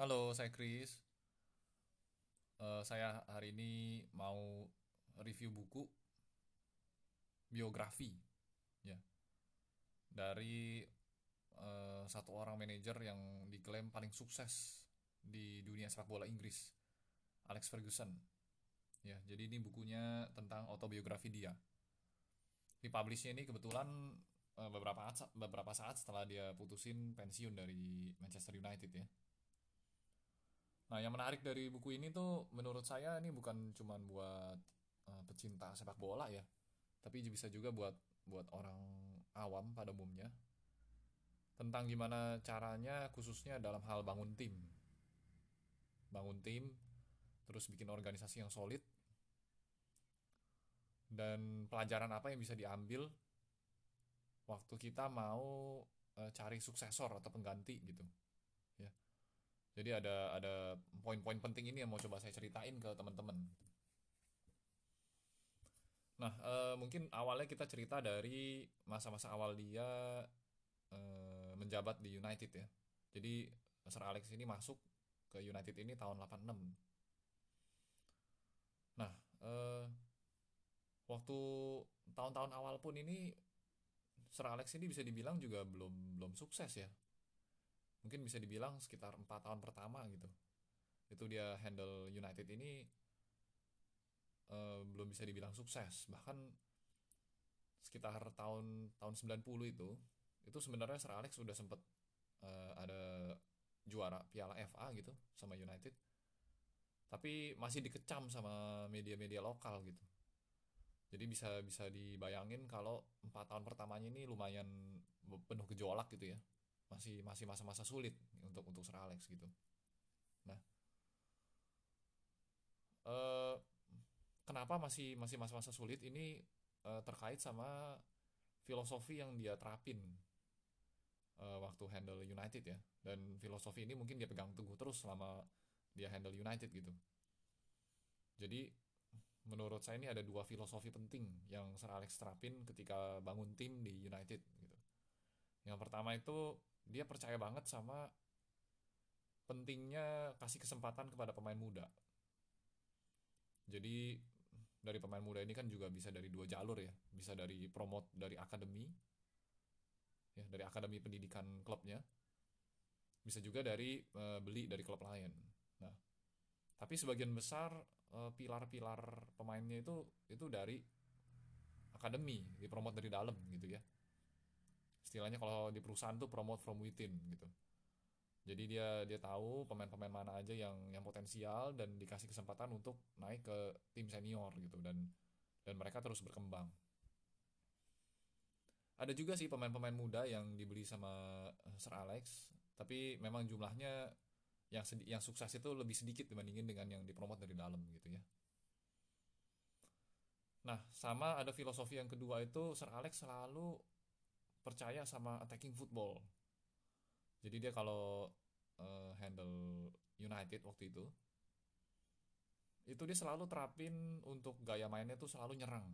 Halo, saya Chris. Eh, saya hari ini mau review buku biografi, ya, dari eh, satu orang manajer yang diklaim paling sukses di dunia sepak bola Inggris, Alex Ferguson. Ya, jadi ini bukunya tentang autobiografi dia. Dipublishnya ini kebetulan eh, beberapa saat, beberapa saat setelah dia putusin pensiun dari Manchester United ya. Nah, yang menarik dari buku ini tuh menurut saya ini bukan cuman buat eh, pecinta sepak bola ya, tapi bisa juga buat buat orang awam pada umumnya tentang gimana caranya khususnya dalam hal bangun tim. Bangun tim, terus bikin organisasi yang solid dan pelajaran apa yang bisa diambil waktu kita mau eh, cari suksesor atau pengganti gitu. Jadi ada ada poin-poin penting ini yang mau coba saya ceritain ke teman-teman. Nah, eh, mungkin awalnya kita cerita dari masa-masa awal dia eh, menjabat di United ya. Jadi Sir Alex ini masuk ke United ini tahun 86. Nah, eh, waktu tahun-tahun awal pun ini Sir Alex ini bisa dibilang juga belum belum sukses ya. Mungkin bisa dibilang sekitar empat tahun pertama gitu. Itu dia handle United ini eh, belum bisa dibilang sukses. Bahkan sekitar tahun tahun 90 itu itu sebenarnya Sir Alex sudah sempat eh, ada juara Piala FA gitu sama United tapi masih dikecam sama media-media lokal gitu jadi bisa bisa dibayangin kalau empat tahun pertamanya ini lumayan penuh gejolak gitu ya masih masih masa-masa sulit untuk untuk Sir Alex gitu. Nah eh, kenapa masih masih masa-masa sulit? Ini eh, terkait sama filosofi yang dia terapin eh, waktu handle United ya. Dan filosofi ini mungkin dia pegang teguh terus selama dia handle United gitu. Jadi menurut saya ini ada dua filosofi penting yang Sir Alex terapin ketika bangun tim di United gitu yang pertama itu dia percaya banget sama pentingnya kasih kesempatan kepada pemain muda jadi dari pemain muda ini kan juga bisa dari dua jalur ya bisa dari promote dari akademi ya dari akademi pendidikan klubnya bisa juga dari eh, beli dari klub lain. Nah, tapi sebagian besar eh, pilar-pilar pemainnya itu itu dari akademi, dipromot dari dalam gitu ya. Istilahnya kalau di perusahaan tuh promote from within gitu. Jadi dia dia tahu pemain-pemain mana aja yang yang potensial dan dikasih kesempatan untuk naik ke tim senior gitu dan dan mereka terus berkembang. Ada juga sih pemain-pemain muda yang dibeli sama eh, Sir Alex, tapi memang jumlahnya yang sedi- yang sukses itu lebih sedikit dibandingin dengan yang dipromot dari dalam gitu ya. Nah, sama ada filosofi yang kedua itu Sir Alex selalu percaya sama attacking football. Jadi dia kalau eh, handle United waktu itu, itu dia selalu terapin untuk gaya mainnya tuh selalu nyerang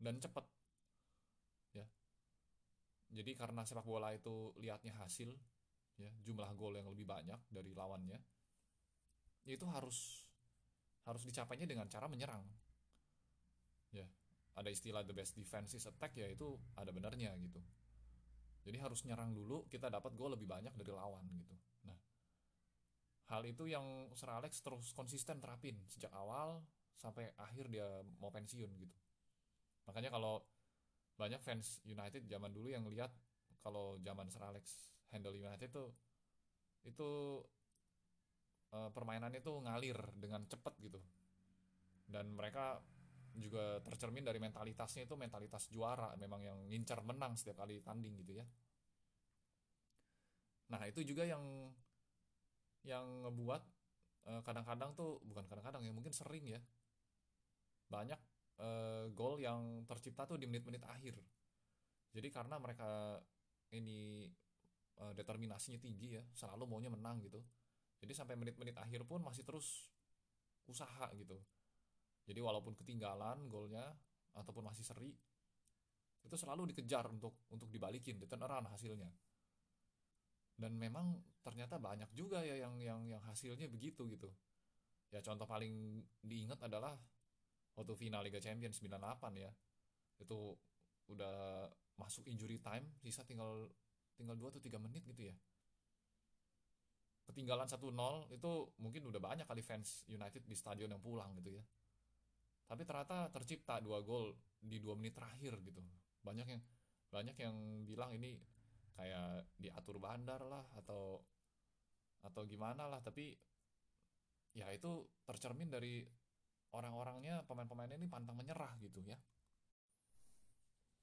dan cepet ya. Jadi karena sepak bola itu lihatnya hasil ya, jumlah gol yang lebih banyak dari lawannya, itu harus harus dicapainya dengan cara menyerang. Ya, ada istilah the best defense is attack ya itu ada benarnya gitu. Jadi harus nyerang dulu kita dapat gol lebih banyak dari lawan gitu. Nah, hal itu yang Sir Alex terus konsisten terapin sejak awal sampai akhir dia mau pensiun gitu. Makanya kalau banyak fans United zaman dulu yang lihat kalau zaman Sir Alex handle United tuh itu eh, permainannya tuh ngalir dengan cepet gitu dan mereka juga tercermin dari mentalitasnya itu mentalitas juara memang yang ngincar menang setiap kali tanding gitu ya. Nah itu juga yang yang ngebuat eh, kadang-kadang tuh bukan kadang-kadang ya mungkin sering ya. Banyak eh, gol yang tercipta tuh di menit-menit akhir. Jadi karena mereka ini eh, determinasinya tinggi ya selalu maunya menang gitu. Jadi sampai menit-menit akhir pun masih terus usaha gitu jadi walaupun ketinggalan golnya ataupun masih seri itu selalu dikejar untuk untuk dibalikin di turn around hasilnya. Dan memang ternyata banyak juga ya yang yang yang hasilnya begitu gitu. Ya contoh paling diingat adalah waktu final Liga Champions 98 ya. Itu udah masuk injury time sisa tinggal tinggal 2 atau 3 menit gitu ya. Ketinggalan 1-0 itu mungkin udah banyak kali fans United di stadion yang pulang gitu ya tapi ternyata tercipta dua gol di dua menit terakhir gitu. Banyak yang banyak yang bilang ini kayak diatur bandar lah atau atau gimana lah. Tapi ya itu tercermin dari orang-orangnya pemain-pemainnya ini pantang menyerah gitu ya.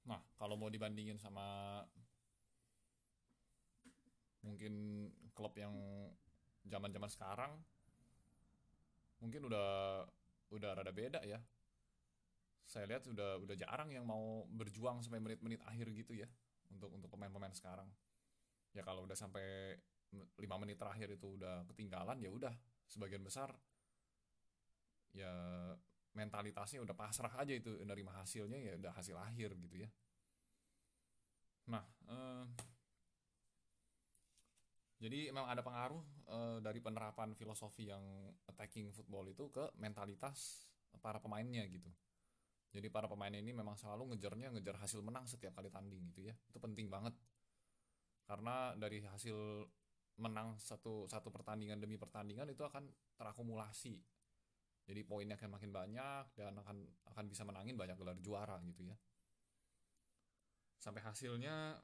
Nah kalau mau dibandingin sama mungkin klub yang zaman-zaman sekarang mungkin udah udah rada beda ya saya lihat udah udah jarang yang mau berjuang sampai menit-menit akhir gitu ya untuk untuk pemain-pemain sekarang. Ya kalau udah sampai lima menit terakhir itu udah ketinggalan ya udah sebagian besar ya mentalitasnya udah pasrah aja itu menerima hasilnya ya udah hasil akhir gitu ya. Nah eh, jadi memang ada pengaruh eh, dari penerapan filosofi yang attacking football itu ke mentalitas para pemainnya gitu jadi para pemain ini memang selalu ngejarnya ngejar hasil menang setiap kali tanding gitu ya. Itu penting banget. Karena dari hasil menang satu satu pertandingan demi pertandingan itu akan terakumulasi. Jadi poinnya akan makin banyak dan akan akan bisa menangin banyak gelar juara gitu ya. Sampai hasilnya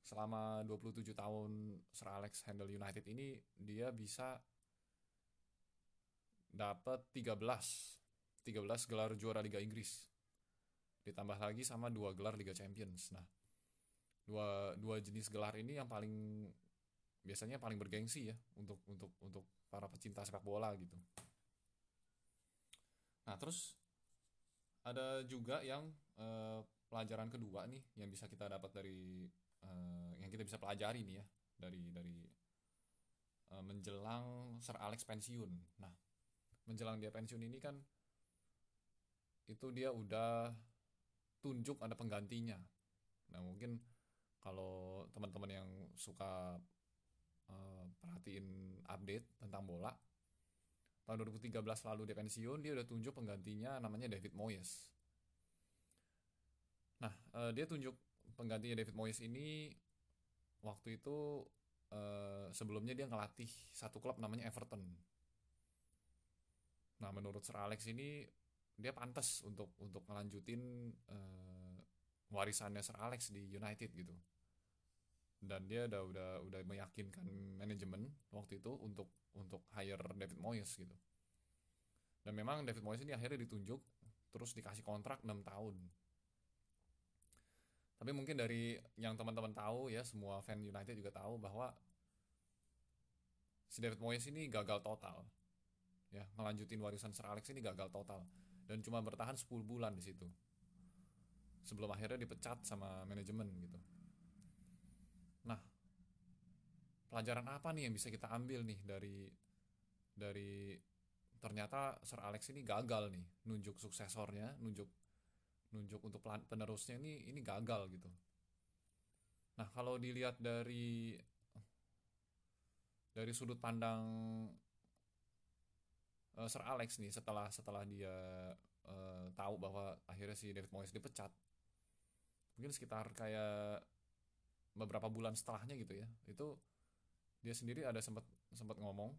selama 27 tahun Sir Alex handle United ini dia bisa dapat 13 13 gelar juara Liga Inggris. Ditambah lagi sama dua gelar Liga Champions. Nah dua dua jenis gelar ini yang paling biasanya paling bergengsi ya untuk untuk untuk para pecinta sepak bola gitu. Nah terus ada juga yang eh, pelajaran kedua nih yang bisa kita dapat dari eh, yang kita bisa pelajari nih ya dari dari eh, menjelang Sir Alex pensiun. Nah menjelang dia pensiun ini kan itu dia udah tunjuk ada penggantinya. Nah mungkin kalau teman-teman yang suka uh, perhatiin update tentang bola tahun 2013 lalu dia pensiun dia udah tunjuk penggantinya namanya David Moyes. Nah uh, dia tunjuk penggantinya David Moyes ini waktu itu uh, sebelumnya dia ngelatih satu klub namanya Everton. Nah menurut Sir Alex ini dia pantas untuk untuk ngelanjutin uh, warisannya Sir Alex di United gitu. Dan dia udah udah udah meyakinkan manajemen waktu itu untuk untuk hire David Moyes gitu. Dan memang David Moyes ini akhirnya ditunjuk terus dikasih kontrak 6 tahun. Tapi mungkin dari yang teman-teman tahu ya semua fan United juga tahu bahwa si David Moyes ini gagal total. Ya ngelanjutin warisan Sir Alex ini gagal total dan cuma bertahan 10 bulan di situ. Sebelum akhirnya dipecat sama manajemen gitu. Nah pelajaran apa nih yang bisa kita ambil nih dari dari ternyata Sir Alex ini gagal nih nunjuk suksesornya nunjuk nunjuk untuk penerusnya ini ini gagal gitu. Nah kalau dilihat dari dari sudut pandang uh, Sir Alex nih setelah setelah dia uh, tahu bahwa akhirnya si David Moyes dipecat. Mungkin sekitar kayak beberapa bulan setelahnya gitu ya. Itu dia sendiri ada sempat sempat ngomong.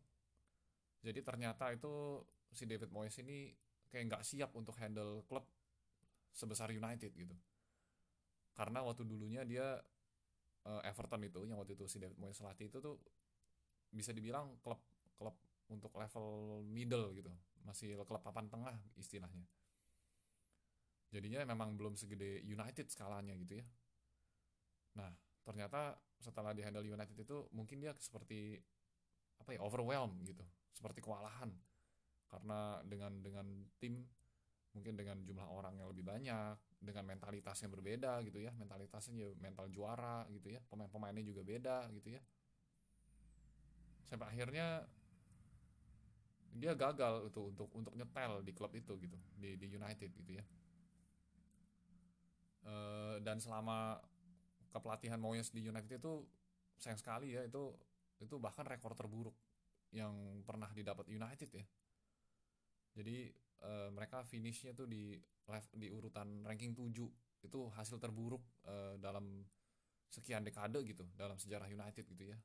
Jadi ternyata itu si David Moyes ini kayak nggak siap untuk handle klub sebesar United gitu. Karena waktu dulunya dia uh, Everton itu yang waktu itu si David Moyes latih itu tuh bisa dibilang klub klub untuk level middle gitu. Masih klub papan tengah istilahnya. Jadinya memang belum segede United skalanya gitu ya. Nah ternyata setelah di handle United itu mungkin dia seperti apa ya overwhelmed gitu. Seperti kewalahan. Karena dengan dengan tim mungkin dengan jumlah orang yang lebih banyak dengan mentalitas yang berbeda gitu ya. Mentalitasnya mental juara gitu ya. Pemain-pemainnya juga beda gitu ya. Sampai akhirnya dia gagal itu untuk untuk nyetel di klub itu gitu di di United gitu ya e, dan selama kepelatihan Moyes di United itu sayang sekali ya itu itu bahkan rekor terburuk yang pernah didapat United ya. Jadi uh, mereka finishnya tuh di di urutan ranking 7 itu hasil terburuk uh, dalam sekian dekade gitu dalam sejarah United gitu ya.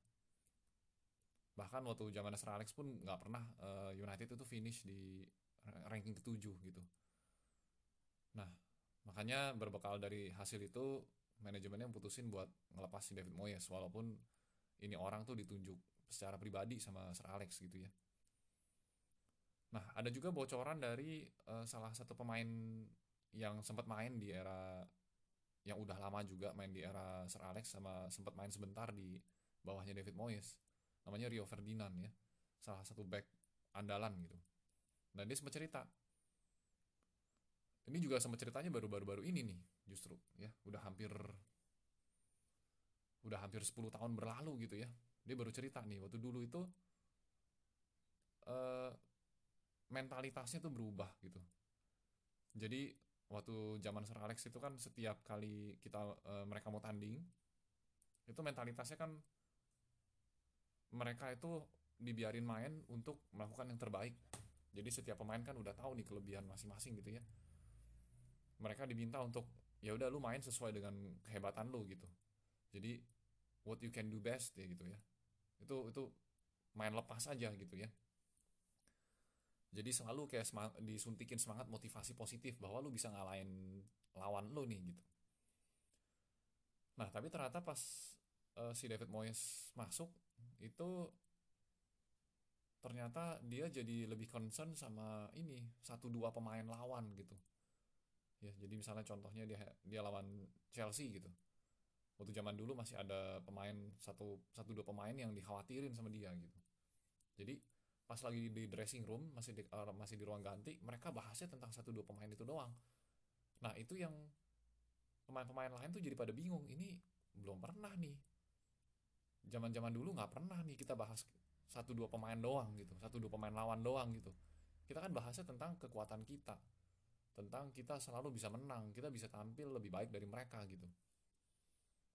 Bahkan waktu zaman Sir Alex pun nggak pernah uh, United itu finish di ranking ketujuh gitu. Nah, makanya berbekal dari hasil itu manajemennya putusin buat ngelepas si David Moyes walaupun ini orang tuh ditunjuk secara pribadi sama Sir Alex gitu ya. Nah, ada juga bocoran dari uh, salah satu pemain yang sempat main di era yang udah lama juga main di era Sir Alex sama sempat main sebentar di bawahnya David Moyes. Namanya Rio Ferdinand ya. Salah satu back andalan gitu. Dan dia sempat cerita. Ini juga sempat ceritanya baru-baru baru ini nih, justru ya, udah hampir udah hampir 10 tahun berlalu gitu ya. Dia baru cerita nih waktu dulu itu uh, mentalitasnya tuh berubah gitu. Jadi waktu zaman Sir Alex itu kan setiap kali kita uh, mereka mau tanding itu mentalitasnya kan mereka itu dibiarin main untuk melakukan yang terbaik. Jadi setiap pemain kan udah tahu nih kelebihan masing-masing gitu ya. Mereka diminta untuk ya udah lu main sesuai dengan kehebatan lu gitu. Jadi what you can do best ya gitu ya. Itu itu main lepas aja gitu ya jadi selalu kayak semang, disuntikin semangat motivasi positif bahwa lu bisa ngalahin lawan lu nih gitu nah tapi ternyata pas uh, si David Moyes masuk itu ternyata dia jadi lebih concern sama ini satu dua pemain lawan gitu. Ya jadi misalnya contohnya dia dia lawan Chelsea gitu. Waktu zaman dulu masih ada pemain satu satu dua pemain yang dikhawatirin sama dia gitu. Jadi pas lagi di dressing room masih di uh, masih di ruang ganti mereka bahasnya tentang satu dua pemain itu doang. Nah itu yang pemain-pemain lain tuh jadi pada bingung ini belum pernah nih zaman-zaman dulu nggak pernah nih kita bahas satu dua pemain doang gitu satu dua pemain lawan doang gitu. Kita kan bahasnya tentang kekuatan kita tentang kita selalu bisa menang kita bisa tampil lebih baik dari mereka gitu.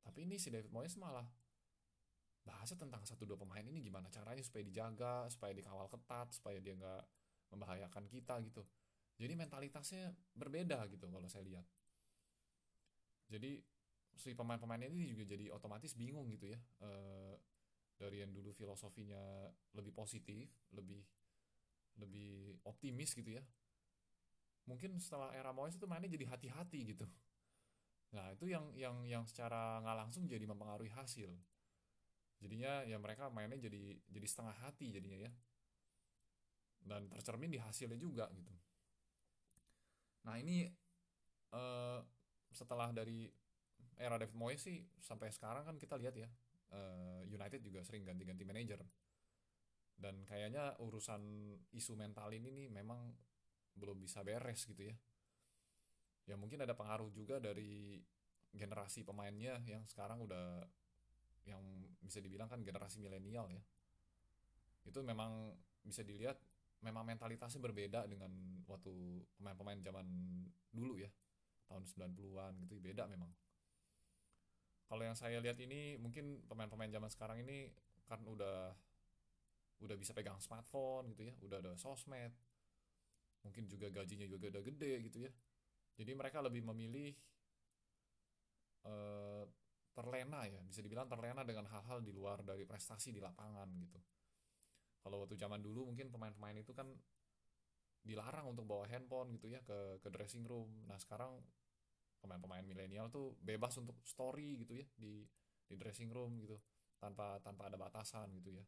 Tapi ini si David Moyes malah bahasa tentang satu dua pemain ini gimana caranya supaya dijaga supaya dikawal ketat supaya dia nggak membahayakan kita gitu. Jadi mentalitasnya berbeda gitu kalau saya lihat. Jadi si pemain-pemain ini juga jadi otomatis bingung gitu ya. E, dari yang dulu filosofinya lebih positif lebih lebih optimis gitu ya. Mungkin setelah era Moyes itu mainnya jadi hati-hati gitu. Nah itu yang yang yang secara nggak langsung jadi mempengaruhi hasil. Jadinya ya mereka mainnya jadi jadi setengah hati jadinya ya. Dan tercermin di hasilnya juga gitu. Nah ini uh, setelah dari era David Moyes sih sampai sekarang kan kita lihat ya uh, United juga sering ganti-ganti manajer. Dan kayaknya urusan isu mental ini nih memang belum bisa beres gitu ya. Ya mungkin ada pengaruh juga dari generasi pemainnya yang sekarang udah yang bisa dibilang kan generasi milenial ya. Itu memang bisa dilihat memang mentalitasnya berbeda dengan waktu pemain-pemain zaman dulu ya. Tahun 90-an gitu beda memang kalau yang saya lihat ini mungkin pemain-pemain zaman sekarang ini kan udah udah bisa pegang smartphone gitu ya. Udah ada sosmed. Mungkin juga gajinya juga udah gede gitu ya. Jadi mereka lebih memilih uh, terlena ya. Bisa dibilang terlena dengan hal-hal di luar dari prestasi di lapangan gitu. Kalau waktu zaman dulu mungkin pemain-pemain itu kan dilarang untuk bawa handphone gitu ya ke ke dressing room. Nah sekarang pemain-pemain milenial tuh bebas untuk story gitu ya di di dressing room gitu tanpa tanpa ada batasan gitu ya.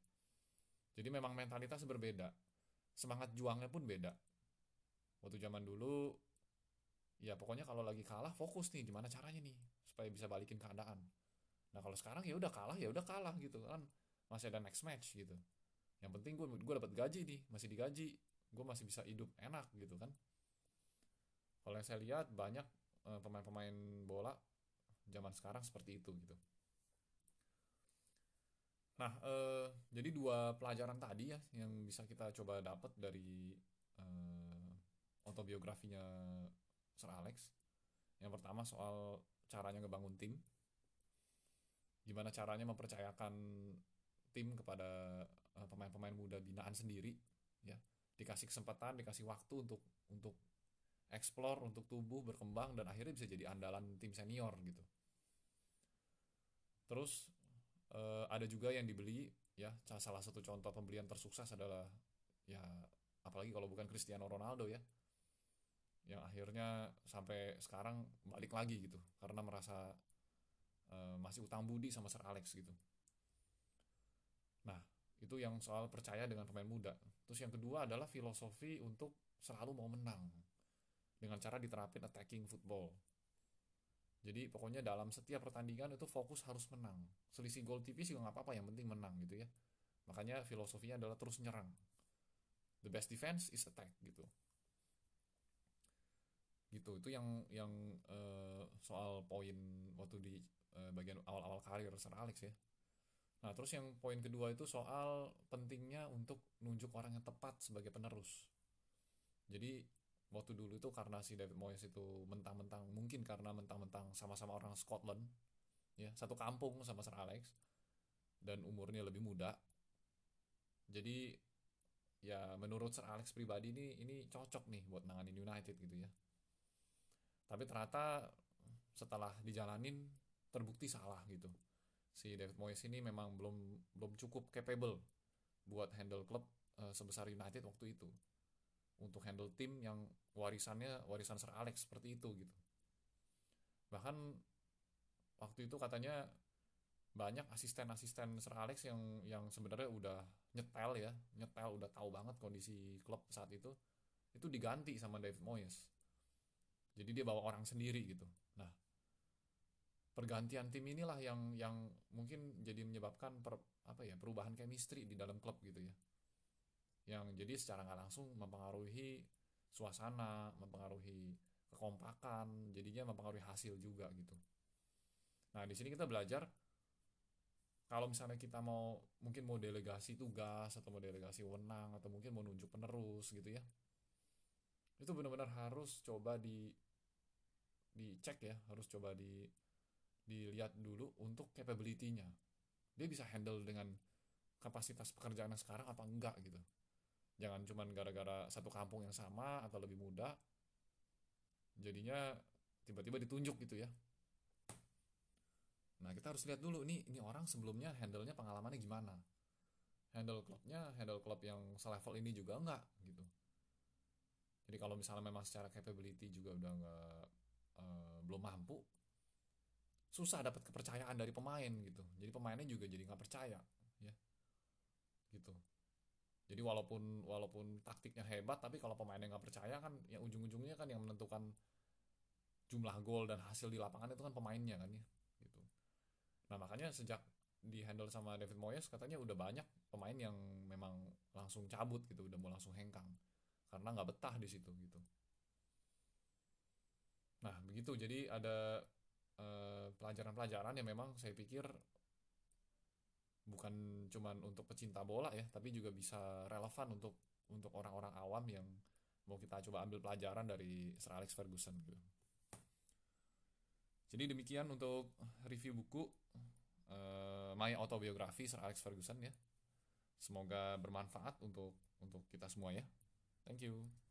Jadi memang mentalitas berbeda semangat juangnya pun beda. Waktu zaman dulu ya pokoknya kalau lagi kalah fokus nih gimana caranya nih supaya bisa balikin keadaan. Nah kalau sekarang ya udah kalah ya udah kalah gitu kan. Masih ada next match gitu. Yang penting gue gue dapat gaji nih masih digaji gue masih bisa hidup enak gitu kan. Kalau yang saya lihat banyak pemain-pemain bola zaman sekarang seperti itu gitu. Nah uh, jadi dua pelajaran tadi ya yang bisa kita coba dapat dari uh, autobiografinya Sir Alex. Yang pertama soal caranya ngebangun tim. Gimana caranya mempercayakan tim kepada eh, pemain-pemain muda binaan sendiri ya. Dikasih kesempatan dikasih waktu untuk untuk explore untuk tumbuh berkembang dan akhirnya bisa jadi andalan tim senior gitu terus eh, ada juga yang dibeli ya salah satu contoh pembelian tersukses adalah ya apalagi kalau bukan Cristiano Ronaldo ya yang akhirnya sampai sekarang balik lagi gitu karena merasa uh, masih utang budi sama Sir Alex gitu. Nah, itu yang soal percaya dengan pemain muda. Terus yang kedua adalah filosofi untuk selalu mau menang dengan cara diterapin attacking football. Jadi pokoknya dalam setiap pertandingan itu fokus harus menang. Selisih gol tipis juga nggak apa-apa, yang penting menang gitu ya. Makanya filosofinya adalah terus nyerang. The best defense is attack gitu gitu itu yang yang uh, soal poin waktu di uh, bagian awal-awal karir Sir Alex ya nah terus yang poin kedua itu soal pentingnya untuk nunjuk orang yang tepat sebagai penerus jadi waktu dulu itu karena si David Moyes itu mentang-mentang mungkin karena mentang-mentang sama-sama orang Scotland ya satu kampung sama Sir Alex dan umurnya lebih muda. Jadi ya menurut Sir Alex pribadi ini ini cocok nih buat nanganin United gitu ya. Tapi ternyata setelah dijalanin terbukti salah gitu. Si David Moyes ini memang belum belum cukup capable buat handle klub uh, sebesar United waktu itu untuk handle tim yang warisannya warisan Sir Alex seperti itu gitu. Bahkan waktu itu katanya banyak asisten-asisten Sir Alex yang yang sebenarnya udah nyetel ya nyetel udah tahu banget kondisi klub saat itu itu diganti sama David Moyes. Jadi dia bawa orang sendiri gitu. Nah pergantian tim inilah yang yang mungkin jadi menyebabkan per, apa ya perubahan chemistry di dalam klub gitu ya yang jadi secara nggak langsung mempengaruhi suasana mempengaruhi kekompakan jadinya mempengaruhi hasil juga gitu. Nah di sini kita belajar kalau misalnya kita mau mungkin mau delegasi tugas atau mau delegasi wewenang atau mungkin mau nunjuk penerus gitu ya itu benar-benar harus coba di dicek ya harus coba di dilihat dulu untuk capability-nya. Dia bisa handle dengan kapasitas pekerjaan sekarang apa enggak gitu jangan cuman gara-gara satu kampung yang sama atau lebih muda jadinya tiba-tiba ditunjuk gitu ya. Nah kita harus lihat dulu nih ini orang sebelumnya handle-nya pengalamannya gimana? Handle klubnya handle klub yang selevel ini juga enggak gitu. Jadi kalau misalnya memang secara capability juga udah enggak uh, belum mampu susah dapat kepercayaan dari pemain gitu. Jadi pemainnya juga jadi nggak percaya ya. Gitu jadi walaupun walaupun taktiknya hebat tapi kalau pemainnya nggak percaya kan yang ujung-ujungnya kan yang menentukan jumlah gol dan hasil di lapangan itu kan pemainnya kan ya gitu. Nah makanya sejak di handle sama David Moyes katanya udah banyak pemain yang memang langsung cabut gitu udah mau langsung hengkang. Karena nggak betah di situ gitu. Nah, begitu. Jadi ada eh, pelajaran-pelajaran yang memang saya pikir bukan cuman untuk pecinta bola ya, tapi juga bisa relevan untuk untuk orang-orang awam yang mau kita coba ambil pelajaran dari Sir Alex Ferguson gitu. Jadi demikian untuk review buku uh, My Autobiography Sir Alex Ferguson ya. Semoga bermanfaat untuk untuk kita semua ya. Thank you.